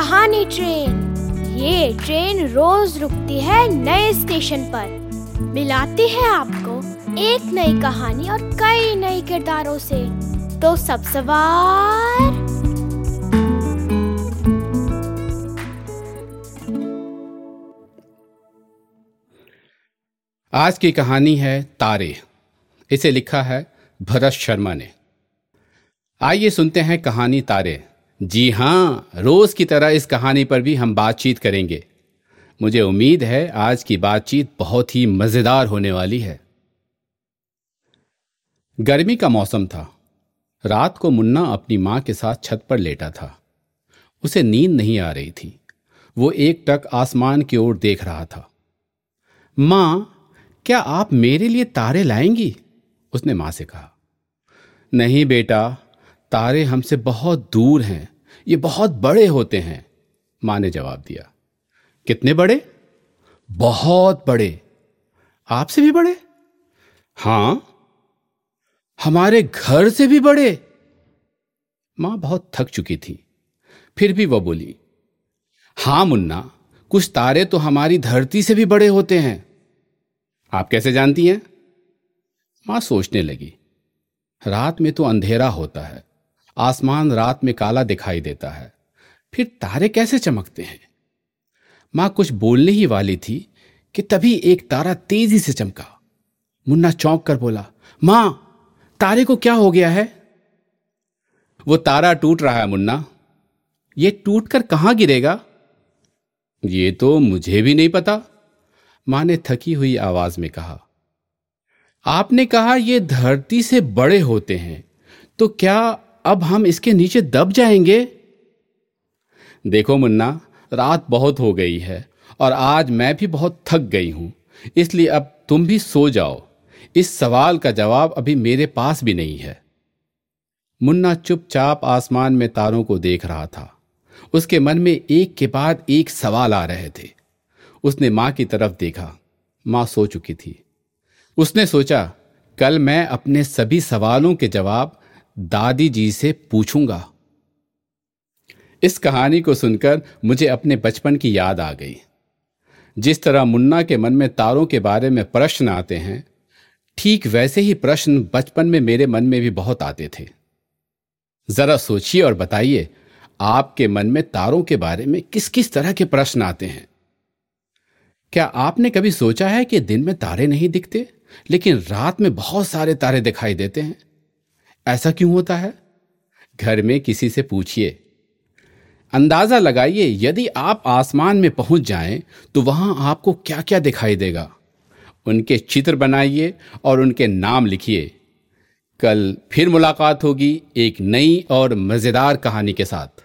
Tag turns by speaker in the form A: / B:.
A: पुरानी ट्रेन। ये ट्रेन रोज रुकती है नए स्टेशन पर। मिलाती है आपको एक नई कहानी और कई नए किरदारों से। तो सब सवार।
B: आज की कहानी है तारे। इसे लिखा है भरत शर्मा ने। आइए सुनते हैं कहानी तारे। जी हाँ रोज की तरह इस कहानी पर भी हम बातचीत करेंगे। मुझे उम्मीद है आज की बातचीत बहुत ही मज़ेदार होने वाली है। गर्मी का मौसम था। रात को मुन्ना अपनी माँ के साथ छत पर लेटा था। उसे नींद नहीं आ रही थी। वो एक टक आसमान की ओर देख रहा था। माँ, क्या आप मेरे लिए तारे लाएँगी? उसने माँ से कहा। नहीं बेटा, तारे हमसे बहुत दूर हैं। ये बहुत बड़े होते हैं, माँ ने जवाब दिया। कितने बड़े? बहुत बड़े। आपसे भी बड़े? हाँ। हमारे घर से भी बड़े। माँ बहुत थक चुकी थी। फिर भी वह बोली, हाँ मुन्ना, कुछ तारे तो हमारी धरती से भी बड़े होते हैं। आप कैसे जानती हैं? माँ सोचने लगी, रात में तो अंधेरा होता है। आसमान रात में काला दिखाई देता है। फिर तारे कैसे चमकते हैं? माँ कुछ बोलने ही वाली थी कि तभी एक तारा तेज़ी से चमका। मुन्ना चौंक कर बोला, माँ, तारे को क्या हो गया है? वो तारा टूट रहा है मुन्ना। ये टूटकर कहाँ गिरेगा? ये तो मुझे भी नहीं पता। माँ ने थकी हुई आवाज़ में कहा, आपने कहा ये धरती से बड़े होते हैं तो क्या अब हम इसके नीचे दब जाएँगे। देखो मुन्ना, रात बहुत हो गई है और आज मैं भी बहुत थक गई हूँ, इसलिए अब तुम भी सो जाओ। इस सवाल का जवाब अभी मेरे पास भी नहीं है। मुन्ना चुपचाप आसमान में तारों को देख रहा था। उसके मन में एक के बाद एक सवाल आ रहे थे। उसने माँ की तरफ़ देखा। माँ सो चुकी थी। उसने सोचा, कल मैं अपने सभी सवालों के जवाब दादी जी से पूछूँगा। इस कहानी को सुनकर मुझे अपने बचपन की याद आ गई। जिस तरह मुन्ना के मन में तारों के बारे में प्रश्न आते हैं, ठीक वैसे ही प्रश्न बचपन में मेरे मन में भी बहुत आते थे। जरा सोचिए और बताइए, आपके मन में तारों के बारे में किस किस तरह के प्रश्न आते हैं? क्या आपने कभी सोचा है कि दिन में तारे नहीं दिखते, लेकिन रात में बहुत सारे तारे दिखाई देते हैं? ऐसा क्यों होता है? घर में किसी से पूछिए। अंदाज़ा लगाइए, यदि आप आसमान में पहुँच जाएँ तो वहाँ आपको क्या क्या दिखाई देगा? उनके चित्र बनाइए और उनके नाम लिखिए। कल फिर मुलाकात होगी एक नई और मज़ेदार कहानी के साथ।